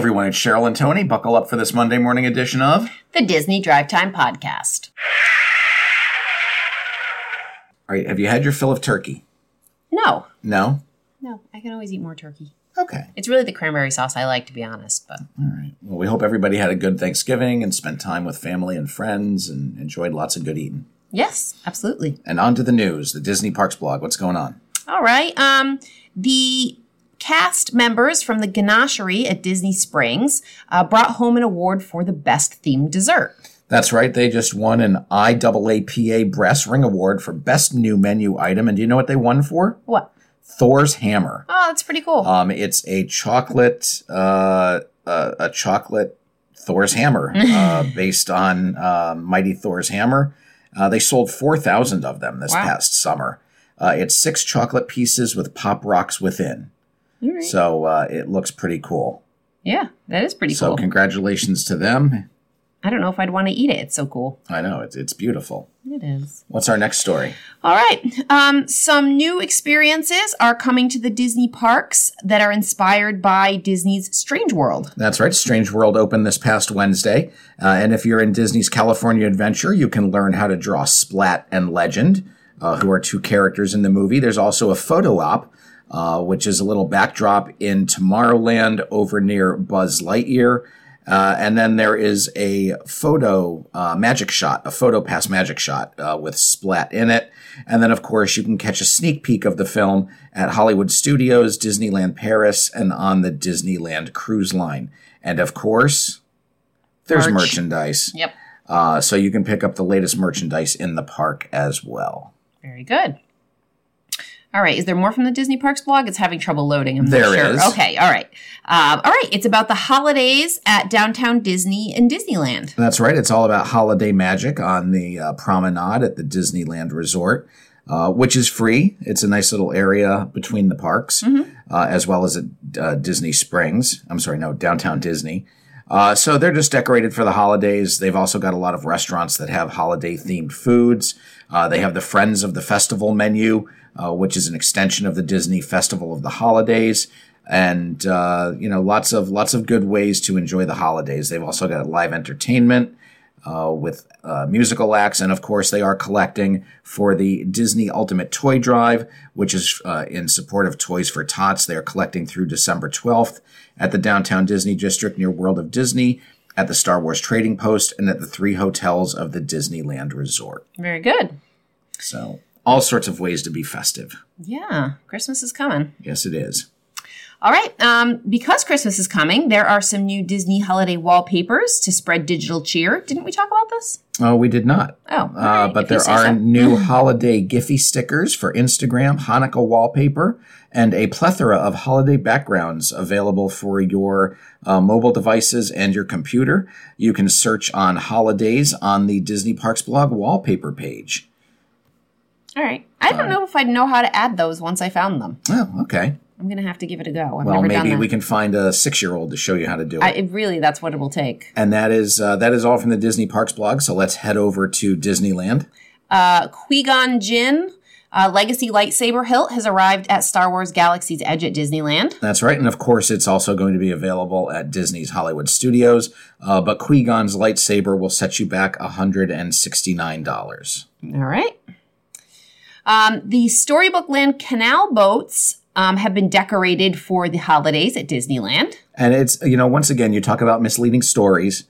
everyone, it's Cheryl and Tony. Buckle up for this Monday morning edition of. The Disney Drive Time Podcast. All right, have you had your fill of turkey? No, No? no, I can always eat more turkey. Okay. It's really the cranberry sauce I like, to be honest. But All right. Well, we hope everybody had a good Thanksgiving and spent time with family and friends and enjoyed lots of good eating. yes, absolutely. And on to the news, the Disney Parks blog. What's going on? All right. Um, the cast members from the Ganachery at Disney Springs uh, brought home an award for the best themed dessert. That's right. They just won an IAAPA Brass Ring Award for Best New Menu Item. And do you know what they won for? What? Thor's Hammer. Oh, that's pretty cool. Um, it's a chocolate, uh, uh, a chocolate Thor's hammer, uh, based on uh, Mighty Thor's hammer. Uh, they sold four thousand of them this Wow. past summer. Uh, it's six chocolate pieces with pop rocks within, right. so uh, it looks pretty cool. yeah, that is pretty So cool. So congratulations to them. I don't know if I'd want to eat it. It's so cool. I know it's it's beautiful. It is. What's our next story? All right. Um, some new experiences are coming to the Disney parks that are inspired by Disney's Strange World. That's right. Strange World opened this past Wednesday. Uh, and if you're in Disney's California Adventure, you can learn how to draw Splat and Legend, uh, who are two characters in the movie. There's also a photo op, uh, which is a little backdrop in Tomorrowland over near Buzz Lightyear. Uh, and then there is a photo uh, magic shot, a photo pass magic shot uh, with Splat in it. And then, of course, you can catch a sneak peek of the film at Hollywood Studios, Disneyland Paris, and on the Disneyland Cruise Line. And of course, there's Merch. merchandise. Yep. Uh, so you can pick up the latest merchandise in the park as well. Very good. All right. Is there more from the Disney Parks blog? It's having trouble loading. I'm not There sure. is. Okay. All right. Um, all right. It's about the holidays at downtown Disney and Disneyland. That's right. It's all about holiday magic on the uh, promenade at the Disneyland Resort, uh, which is free. It's a nice little area between the parks, uh, as well as at uh, Disney Springs. I'm sorry, no, downtown Disney. Uh, so they're just decorated for the holidays. They've also got a lot of restaurants that have holiday themed foods. Uh, they have the Friends of the Festival menu, uh, which is an extension of the Disney Festival of the Holidays and uh, you know lots of lots of good ways to enjoy the holidays. They've also got live entertainment uh, with uh, musical acts, and of course they are collecting for the Disney Ultimate Toy Drive, which is uh, in support of Toys for Tots. They are collecting through December twelfth at the downtown Disney District near World of Disney. At the Star Wars Trading Post and at the three hotels of the Disneyland Resort. Very good. So, all sorts of ways to be festive. Yeah. Christmas is coming. Yes, it is. All right. Um, because Christmas is coming, there are some new Disney holiday wallpapers to spread digital cheer. Didn't we talk about this? Oh, we did not. Oh, Uh, but if there are so. new holiday Giphy stickers for Instagram, Hanukkah wallpaper, and a plethora of holiday backgrounds available for your uh, mobile devices and your computer. You can search on holidays on the Disney Parks blog wallpaper page. All right. I don't know if I'd know how to add those once I found them. Oh, okay. I'm going to have to give it a go. I've Well, never done maybe that. we can find a six-year-old to show you how to do it. I, it really, that's what it will take. and that is uh, that is all from the Disney Parks blog. So let's head over to Disneyland. Uh, Qui-Gon Jinn, uh, Legacy Lightsaber Hilt, has arrived at Star Wars Galaxy's Edge at Disneyland. That's right. And of course, it's also going to be available at Disney's Hollywood Studios. Uh, but Qui Gon's lightsaber will set you back $169. All right. Um, the Storybook Land canal boats um, have been decorated for the holidays at Disneyland. And it's, you know, once again, you talk about misleading stories.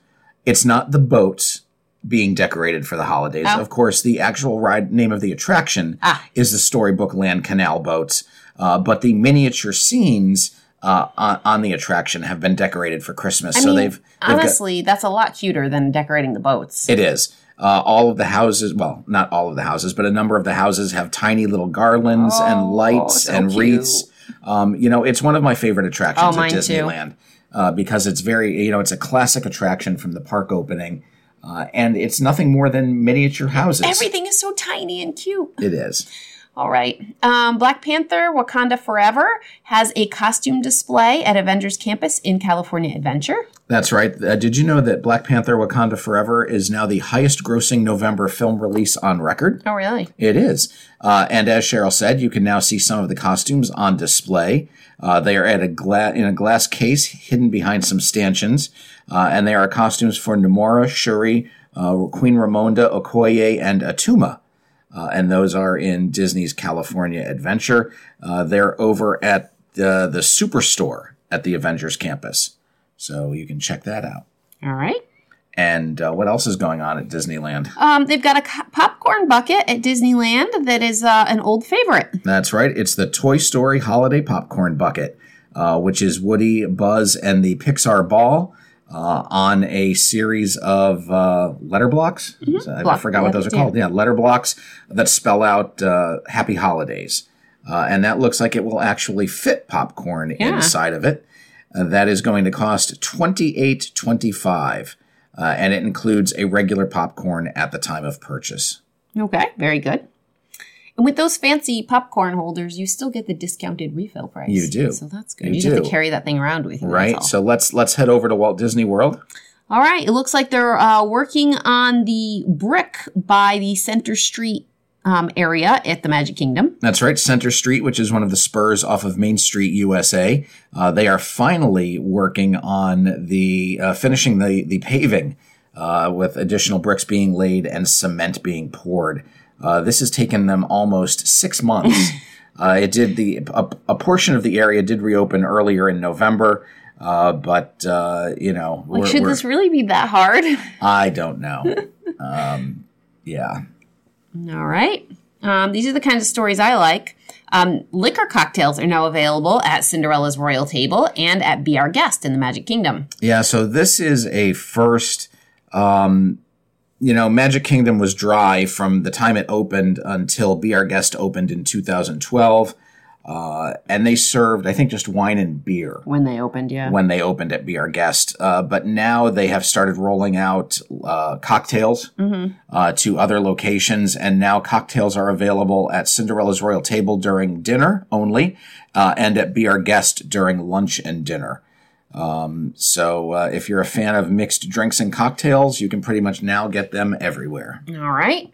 It's not the boats being decorated for the holidays. Oh. Of course, the actual ride name of the attraction Ah. is the Storybook Land Canal boats. Uh, but the miniature scenes uh, on, on the attraction have been decorated for Christmas. I so mean, they've, they've got- honestly, that's a lot cuter than decorating the boats. It is. Uh, all of the houses, well, not all of the houses, but a number of the houses have tiny little garlands and Oh, lights so and cute. wreaths. Um, you know, it's one of my favorite attractions Oh, at. Disneyland uh, because it's very, you know, it's a classic attraction from the park opening, uh, and it's nothing more than miniature houses. Everything is so tiny and cute. It is. All right. Um, Black Panther Wakanda Forever has a costume display at Avengers Campus in California Adventure. That's right. Uh, did you know that Black Panther Wakanda Forever is now the highest grossing November film release on record? Oh, really? It is. Uh, and as Cheryl said, you can now see some of the costumes on display. Uh, they are at a gla- in a glass case hidden behind some stanchions. Uh, and they are costumes for Namora, Shuri, uh, Queen Ramonda, Okoye, and Attuma. Uh, and those are in Disney's California Adventure. Uh, they're over at the, the Superstore at the Avengers campus. So you can check that out. All right. And uh, what else is going on at Disneyland? Um, they've got a co- popcorn bucket at Disneyland that is uh, an old favorite. That's right. It's the Toy Story Holiday Popcorn Bucket, uh, which is Woody, Buzz, and the Pixar Ball. Uh, on a series of uh, letter blocks. So I Block- forgot what those are called. Yeah, letter blocks that spell out uh, Happy Holidays. Uh, and that looks like it will actually fit popcorn Yeah. inside of it. Uh, that is going to cost twenty eight twenty five, uh, and it includes a regular popcorn at the time of purchase. Okay, very good. And with those fancy popcorn holders, you still get the discounted refill price. You do. So that's good. You You, just have to carry that thing around with you. Right. So let's let's head over to Walt Disney World. All right. It looks like they're uh, working on the brick by the Center Street um, area at the Magic Kingdom. That's right, Center Street, which is one of the spurs off of Main Street, USA. Uh, they are finally working on the uh, finishing the the paving uh, with additional bricks being laid and cement being poured. Uh, this has taken them almost six months. uh, it did the a, a portion of the area did reopen earlier in November, uh, but uh, you know, Like, should this really be that hard? I don't know. um, yeah. All right. Um, these are the kinds of stories I like. Um, liquor cocktails are now available at Cinderella's Royal Table and at Be Our Guest in the Magic Kingdom. Yeah, so this is a first. Um, you know, Magic Kingdom was dry from the time it opened until Be Our Guest opened in 2012. Uh, and they served, I think, just wine and beer When they opened, yeah. when they opened at Be Our Guest. Uh, but now they have started rolling out uh, cocktails uh, to other locations, and now cocktails are available at Cinderella's Royal Table during dinner only, uh, and at Be Our Guest during lunch and dinner. Um, so uh, if you're a fan of mixed drinks and cocktails, you can pretty much now get them everywhere, All right.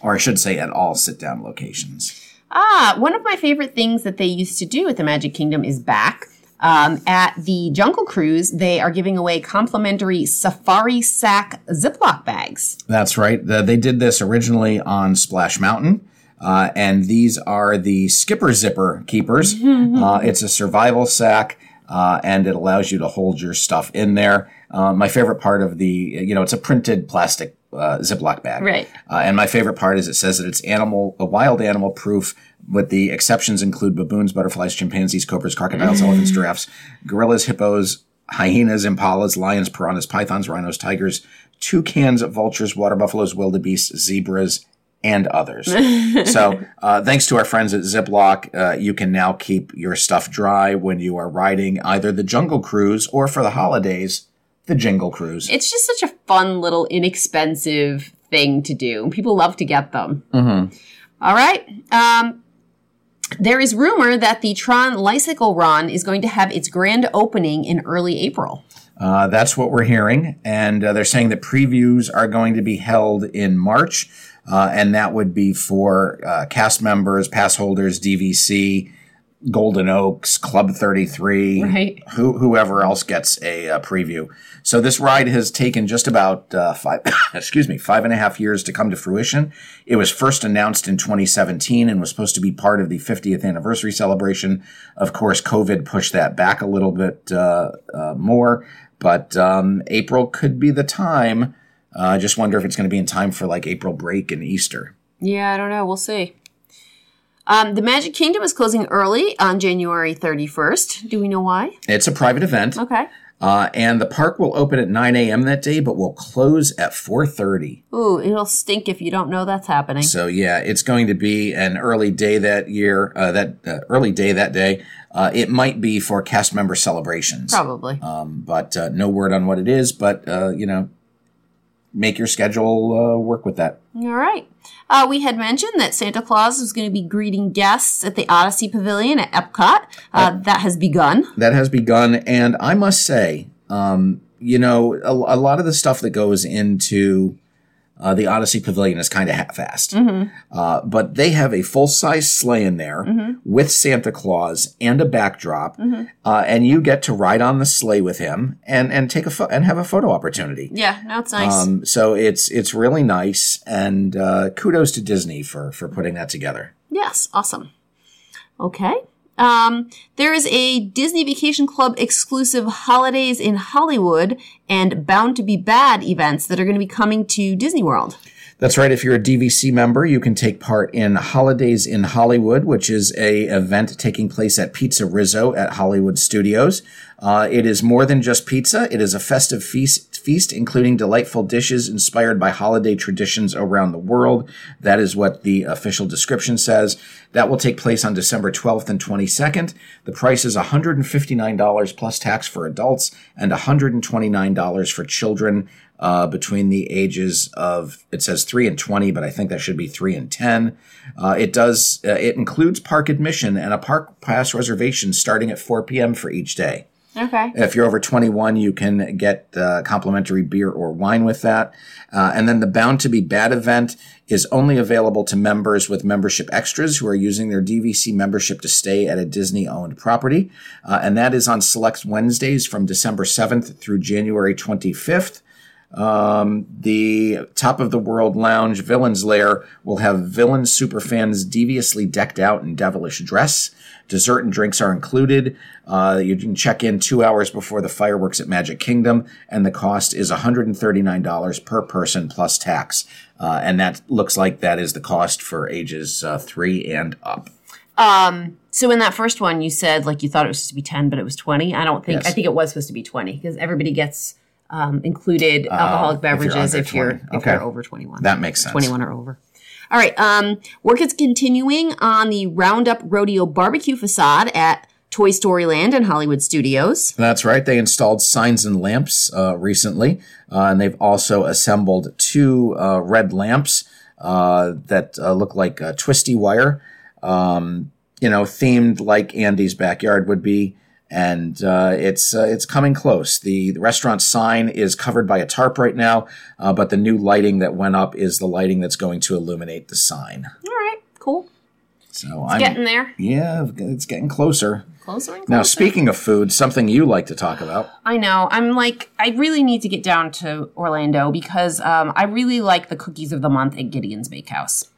or I should say, at all sit-down locations. Ah, one of my favorite things that they used to do at the Magic Kingdom is back. Um, at the Jungle Cruise, they are giving away complimentary Safari Sack Ziploc bags. That's right. The- they did this originally on Splash Mountain. Uh, and these are the Skipper Zipper Keepers. Uh, it's a survival sack, uh, and it allows you to hold your stuff in there. Uh, my favorite part of the, you know, it's a printed plastic uh, Ziploc bag. Right. Uh, and my favorite part is it says that it's animal, a wild animal proof, with the exceptions include baboons, butterflies, chimpanzees, cobras, crocodiles, elephants, giraffes, gorillas, hippos, hyenas, impalas, lions, piranhas, pythons, rhinos, tigers, toucans, vultures, water buffaloes, wildebeests, zebras, and others. so, uh, thanks to our friends at Ziploc, uh, you can now keep your stuff dry when you are riding either the Jungle Cruise or for the holidays, the Jingle Cruise. It's just such a fun little inexpensive thing to do. People love to get them. All right. Um, there is rumor that the Tron Lightcycle Run is going to have its grand opening in early April. Uh, that's what we're hearing. And uh, they're saying that previews are going to be held in March. Uh, and that would be for uh, cast members, pass holders, DVC, Golden Oaks, Club 33, Right. who, whoever else gets a, uh preview. So this ride has taken just about uh, five, excuse me, five and a half years to come to fruition. It was first announced in 2017 and was supposed to be part of the 50th anniversary celebration. Of course, COVID pushed that back a little bit uh, uh, more, but um, April could be the time. Uh, I just wonder if it's going to be in time for like April break and Easter. Yeah, I don't know. We'll see. Um, the Magic Kingdom is closing early on January 31st. Do we know why? It's a private event. Okay. Uh, and the park will open at 9 a.m. that day, but will close at 4:30. Ooh, it'll stink if you don't know that's happening. So yeah, it's going to be an early day that year. Uh, that uh, early day that day. Uh, it might be for cast member celebrations, Probably. um, but uh, no word on what it is. But uh, you know, make your schedule uh, work with that. All right. Uh, we had mentioned that Santa Claus was going to be greeting guests at the Odyssey Pavilion at Epcot. Uh, that has begun. That has begun, and I must say, um, you know, a, a lot of the stuff that goes into uh, the Odyssey Pavilion is kind of half-assed, uh, but they have a full-size sleigh in there with Santa Claus and a backdrop, uh, and you get to ride on the sleigh with him and and take a pho- and have a photo opportunity. Yeah, it's nice. Um, so it's it's really nice, and uh, kudos to Disney for for putting that together. yes, awesome. Okay. Um, there is a Disney Vacation Club exclusive holidays in Hollywood and Bound to Be Bad events that are going to be coming to Disney World. That's right. If you're a DVC member, you can take part in Holidays in Hollywood, which is a event taking place at Pizza Rizzo at Hollywood Studios. Uh, it is more than just pizza. It is a festive feast, feast including delightful dishes inspired by holiday traditions around the world. That is what the official description says. That will take place on December 12th and 22nd. The price is $159 plus tax for adults and $129 for children uh, between the ages of it says three and twenty, but I think that should be three and ten. Uh, it does uh, it includes park admission and a park pass reservation starting at four p.m. for each day. Okay. If you're over 21, you can get uh, complimentary beer or wine with that. Uh, and then the Bound to Be Bad event is only available to members with membership extras who are using their DVC membership to stay at a Disney owned property. Uh, and that is on select Wednesdays from December 7th through January 25th. Um, the Top of the World Lounge Villains Lair will have villain superfans deviously decked out in devilish dress. Dessert and drinks are included. Uh, you can check in two hours before the fireworks at Magic Kingdom, and the cost is $139 per person plus tax. Uh, and that looks like that is the cost for ages uh, three and up. Um, so in that first one, you said like you thought it was supposed to be 10, but it was 20. I don't think, Yes. I think it was supposed to be 20 because everybody gets um, included alcoholic if you're beverages if you're, 20. if you're over 21. That makes sense. 21 or over. All right. Um, work is continuing on the Roundup Rodeo barbecue facade at Toy Story Land and Hollywood Studios. That's right. They installed signs and lamps uh, recently, uh, and they've also assembled two uh, red lamps uh, that uh, look like uh, twisty wire, um, you know, themed like Andy's backyard would be. And uh, it's uh, it's coming close. The, the restaurant sign is covered by a tarp right now, uh, but the new lighting that went up is the lighting that's going to illuminate the sign. All right. Cool. So I'm Getting there. yeah, it's getting closer. Closer and closer. Now, speaking of food, something you like to talk about. I know. I'm like, I really need to get down to Orlando because um, I really like the cookies of the month at Gideon's Bakehouse.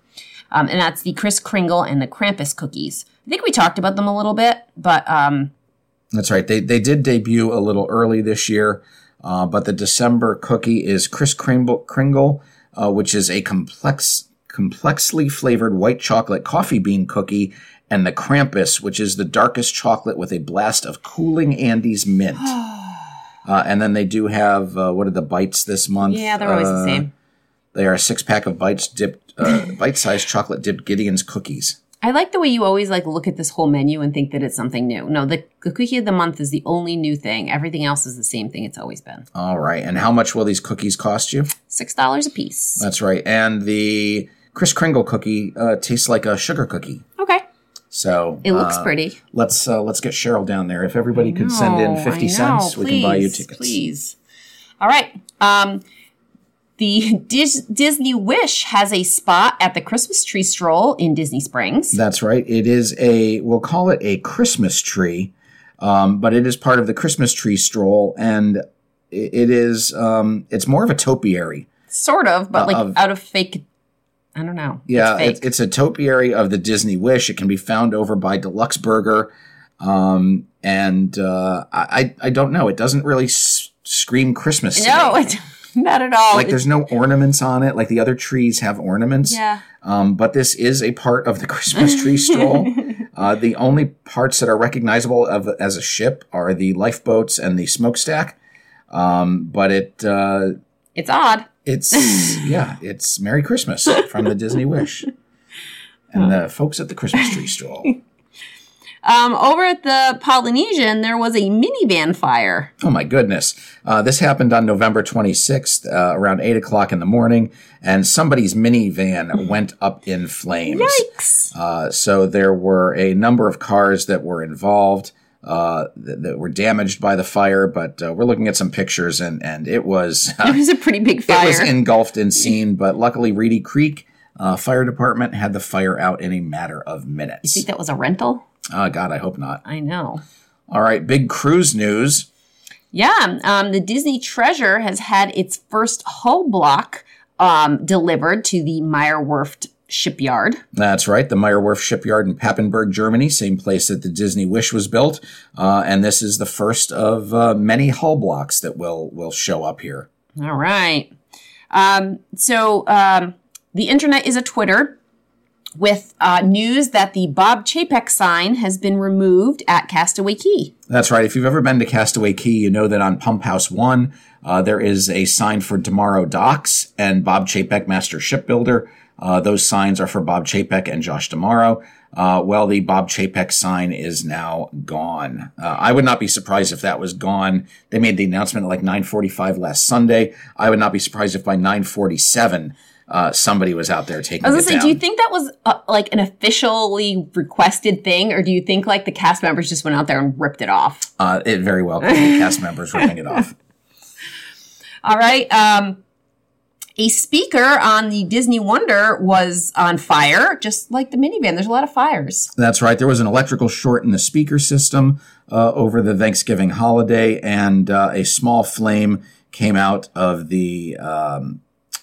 Um, and that's the Kris Kringle and the Krampus cookies. I think we talked about them a little bit, but um, That's right. They they did debut a little early this year, uh, but the December cookie is Kris Kringle, Kringle uh, which is a complex, complexly flavored white chocolate coffee bean cookie, and the Krampus, which is the darkest chocolate with a blast of cooling Andes mint. Uh, and then they do have uh, what are the bites this month? yeah, they're always the Uh, same. They are a six pack of bites dipped, uh, bite-sized chocolate dipped Gideon's cookies. I like the way you always like look at this whole menu and think that it's something new. No, the, the cookie of the month is the only new thing. Everything else is the same thing it's always been. All right. And how much will these cookies cost you? Six dollars a piece. That's right. And the Kris Kringle cookie uh, tastes like a sugar cookie. Okay. So It looks uh, pretty. Let's uh, let's get Cheryl down there. If everybody could send in fifty know. cents, we can buy you Please, tickets. Please. All right. Um, the Dis- Disney Wish has a spot at the Christmas tree stroll in Disney Springs. That's right. It is a we'll call it a Christmas tree, um, but it is part of the Christmas tree stroll, and it, it is um, it's more of a topiary. sort of, but like of- out of fake. I don't know. Yeah, it's fake. it's, it's a topiary of the Disney Wish. It can be found over by Deluxe Burger, um, and uh, I I don't know. It doesn't really s- scream Christmas. no. Not at all. like It's- there's no ornaments on it like the other trees have ornaments yeah. um, but this is a part of the christmas tree stroll uh, the only parts that are recognizable of as a ship are the lifeboats and the smokestack um, but it uh, It's odd. it's yeah it's merry christmas from the disney wish and the folks at the christmas tree stroll Um, over at the Polynesian, there was a minivan fire. Oh my goodness. Uh, this happened on November 26th, uh, around 8 o'clock in the morning, and somebody's minivan went up in flames. Yikes! Uh, so there were a number of cars that were involved. Uh, that, that were damaged by the fire, but uh, we're looking at some pictures, and and it was It was a pretty big fire. it was engulfed in scene. But luckily, Reedy Creek uh, Fire Department had the fire out in a matter of minutes. you think that was a rental? Oh God, I hope not. I know. All right, big cruise news. Yeah, um, the Disney Treasure has had its first hull block um, delivered to the Meyer Werft shipyard. That's right, the Meyer Werft shipyard in Papenburg, Germany, same place that the Disney Wish was built, uh, and this is the first of uh, many hull blocks that will will show up here. All right. Um, so um, the internet is a Twitter with uh, news that the Bob Chapek sign has been removed at Castaway Cay. That's right. If you've ever been to Castaway Cay, you know that on Pump House One, uh, there is a sign for D'Amaro Docks and Bob Chapek, Master Shipbuilder. Uh, those signs are for Bob Chapek and Josh D'Amaro. Uh, well, the Bob Chapek sign is now gone. Uh, I would not be surprised if that was gone. They made the announcement at like 9:45 last Sunday. I would not be surprised if by 9:47 uh, somebody was out there taking I was it gonna say, down. do you think that was uh, like an officially requested thing, or do you think like the cast members just went out there and ripped it off? uh, it very well could be cast members ripping it off. All right. Um, a speaker on the Disney Wonder was on fire, just like the minivan. There's a lot of fires. That's right. There was an electrical short in the speaker system uh, over the Thanksgiving holiday, and uh, a small flame came out of the um,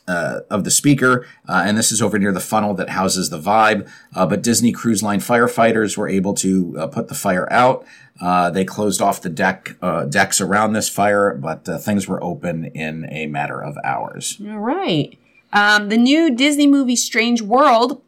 uh, of the speaker. Uh, and this is over near the funnel that houses the Vibe. Uh, but Disney Cruise Line firefighters were able to uh, put the fire out. Uh, they closed off the deck uh, decks around this fire, but uh, things were open in a matter of hours. All right. Um, the new Disney movie Strange World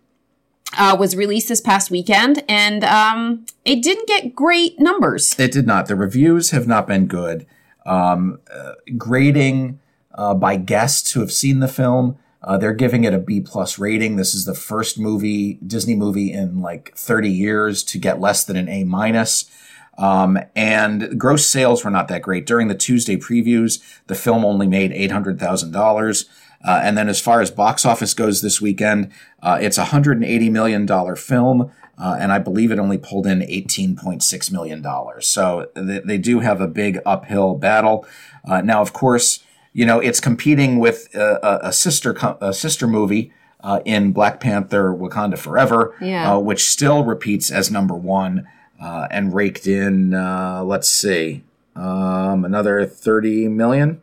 uh, was released this past weekend, and um, it didn't get great numbers. It did not. The reviews have not been good. Um, uh, grading uh, by guests who have seen the film, uh, they're giving it a B plus rating. This is the first movie Disney movie in like 30 years to get less than an A minus. Um, and gross sales were not that great. During the Tuesday previews, the film only made $800,000. Uh, and then as far as box office goes this weekend, uh, it's a $180 million film. Uh, and I believe it only pulled in $18.6 million. So they, they do have a big uphill battle. Uh, now, of course, you know, it's competing with a, a, sister, co- a sister movie, uh, in Black Panther Wakanda Forever, Yeah. uh, which still repeats as number one, uh, and raked in, uh, let's see, um, another 30 million.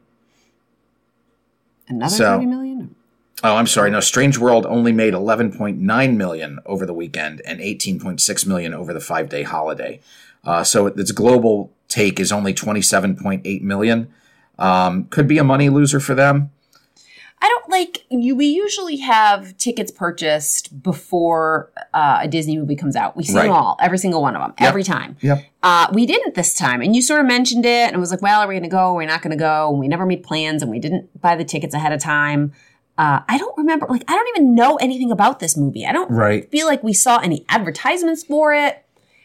Another So- 30 million? Oh, I'm sorry. No, Strange World only made 11.9 million over the weekend and 18.6 million over the five day holiday. Uh, so its global take is only 27.8 million. Um, could be a money loser for them. I don't like you. We usually have tickets purchased before uh, a Disney movie comes out. We see Right. them all, every single one of them, every time. Yep. Uh, we didn't this time, and you sort of mentioned it, and it was like, "Well, are we going to go? Are we not going to go?" And we never made plans, and we didn't buy the tickets ahead of time. Uh, I don't remember. Like, I don't even know anything about this movie. I don't Right. feel like we saw any advertisements for it.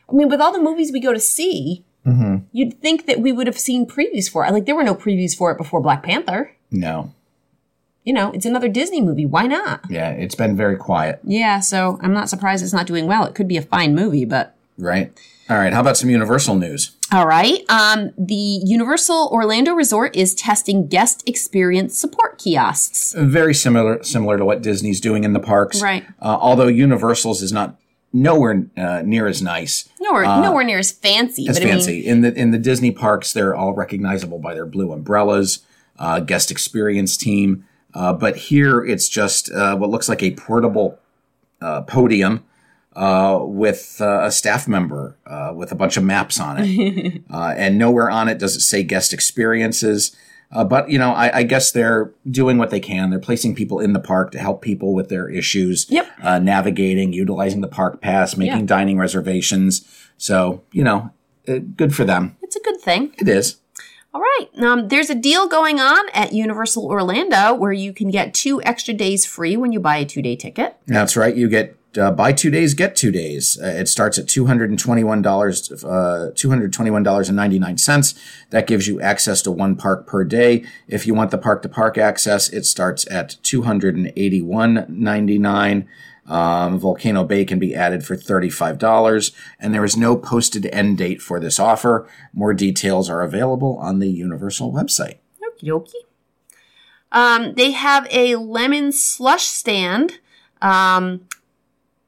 I mean, with all the movies we go to see, Mm-hmm. you'd think that we would have seen previews for it. Like, there were no previews for it before Black Panther. No. You know, it's another Disney movie. Why not? Yeah, it's been very quiet. Yeah, so I'm not surprised it's not doing well. It could be a fine movie, but Right. All right. How about some Universal news? all right. Um, the Universal Orlando Resort is testing guest experience support kiosks. Very similar, similar to what Disney's doing in the parks. Right. Uh, although Universal's is not nowhere uh, near as nice. Nowhere, nowhere near as fancy. as but I fancy. mean, in the in the Disney parks, they're all recognizable by their blue umbrellas, uh, guest experience team. Uh, but here, it's just uh, what looks like a portable uh, podium uh, with uh, a staff member uh, with a bunch of maps on it, uh, and nowhere on it does it say guest experiences. Uh, but you know, I, I guess they're doing what they can. They're placing people in the park to help people with their issues, Yep. uh, navigating, utilizing the park pass, making Yeah. dining reservations. So you know, uh, good for them. it's a good thing. It is. All right. Um, there's a deal going on at Universal Orlando where you can get two extra days free when you buy a two day ticket. That's right. You get uh, buy two days, get two days. Uh, it starts at $221, uh, $221.99. That gives you access to one park per day. If you want the park to park access, it starts at $281.99. Um, Volcano Bay can be added for $35, and there is no posted end date for this offer. More details are available on the Universal website. Okie dokie. Um, they have a lemon slush stand. Um,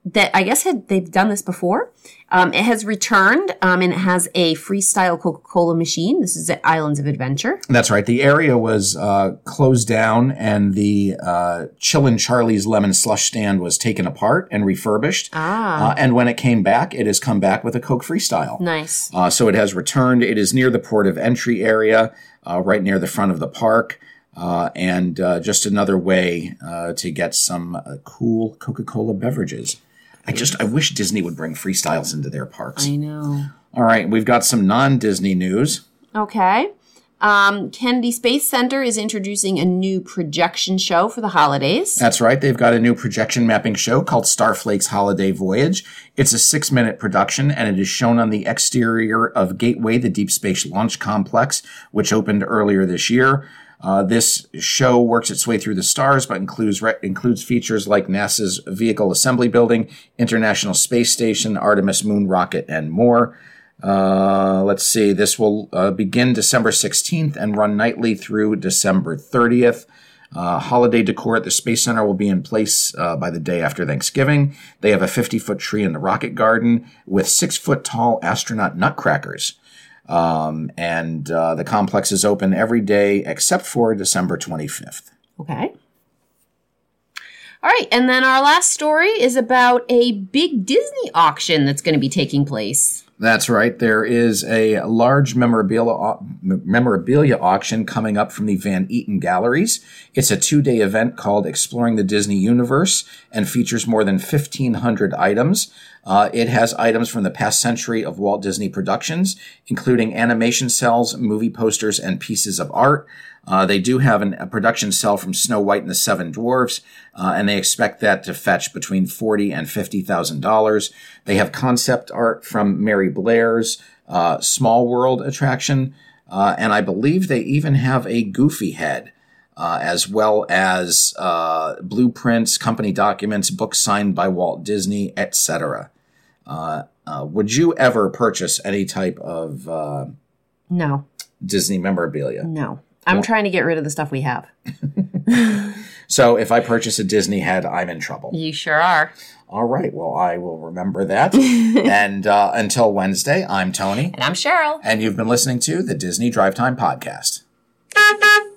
that I guess had they've done this before. Um, it has returned um, and it has a freestyle Coca Cola machine. This is at Islands of Adventure. That's right. The area was uh, closed down, and the uh, Chillin' Charlie's lemon slush stand was taken apart and refurbished. Ah, Uh, and when it came back, it has come back with a Coke Freestyle. nice. Uh, so it has returned. It is near the port of entry area, uh, right near the front of the park. Uh, and uh, just another way uh, to get some uh, cool Coca Cola beverages. I just I wish Disney would bring freestyles into their parks. I know. All right, we've got some non Disney news. Okay. Um, Kennedy Space Center is introducing a new projection show for the holidays. That's right. They've got a new projection mapping show called Starflake's Holiday Voyage. It's a six minute production and it is shown on the exterior of Gateway, the Deep Space Launch Complex, which opened earlier this year. Uh, this show works its way through the stars, but includes re- includes features like NASA's Vehicle Assembly Building, International Space Station, Artemis Moon Rocket, and more. Uh, let's see. This will uh, begin December 16th and run nightly through December 30th. Uh, holiday decor at the Space Center will be in place uh, by the day after Thanksgiving. They have a 50 foot tree in the rocket garden with six foot tall astronaut nutcrackers. Um, and uh, the complex is open every day except for December 25th. Okay. All right, and then our last story is about a big Disney auction that's going to be taking place. That's right. There is a large memorabilia, memorabilia auction coming up from the Van Eaton Galleries. It's a two day event called Exploring the Disney Universe and features more than 1,500 items. Uh, it has items from the past century of Walt Disney productions, including animation cells, movie posters, and pieces of art. Uh, they do have an, a production cell from Snow White and the Seven Dwarfs, uh, and they expect that to fetch between forty and fifty thousand dollars. They have concept art from Mary Blair's uh, Small World attraction, uh, and I believe they even have a Goofy head. Uh, as well as uh, blueprints, company documents, books signed by Walt Disney, etc. Uh, uh, would you ever purchase any type of uh, No, Disney memorabilia? no. I'm trying to get rid of the stuff we have. So if I purchase a Disney head, I'm in trouble. You sure are. All right. Well, I will remember that. and uh, until Wednesday, I'm Tony, And I'm Cheryl. and you've been listening to the Disney Drive Time Podcast. Thank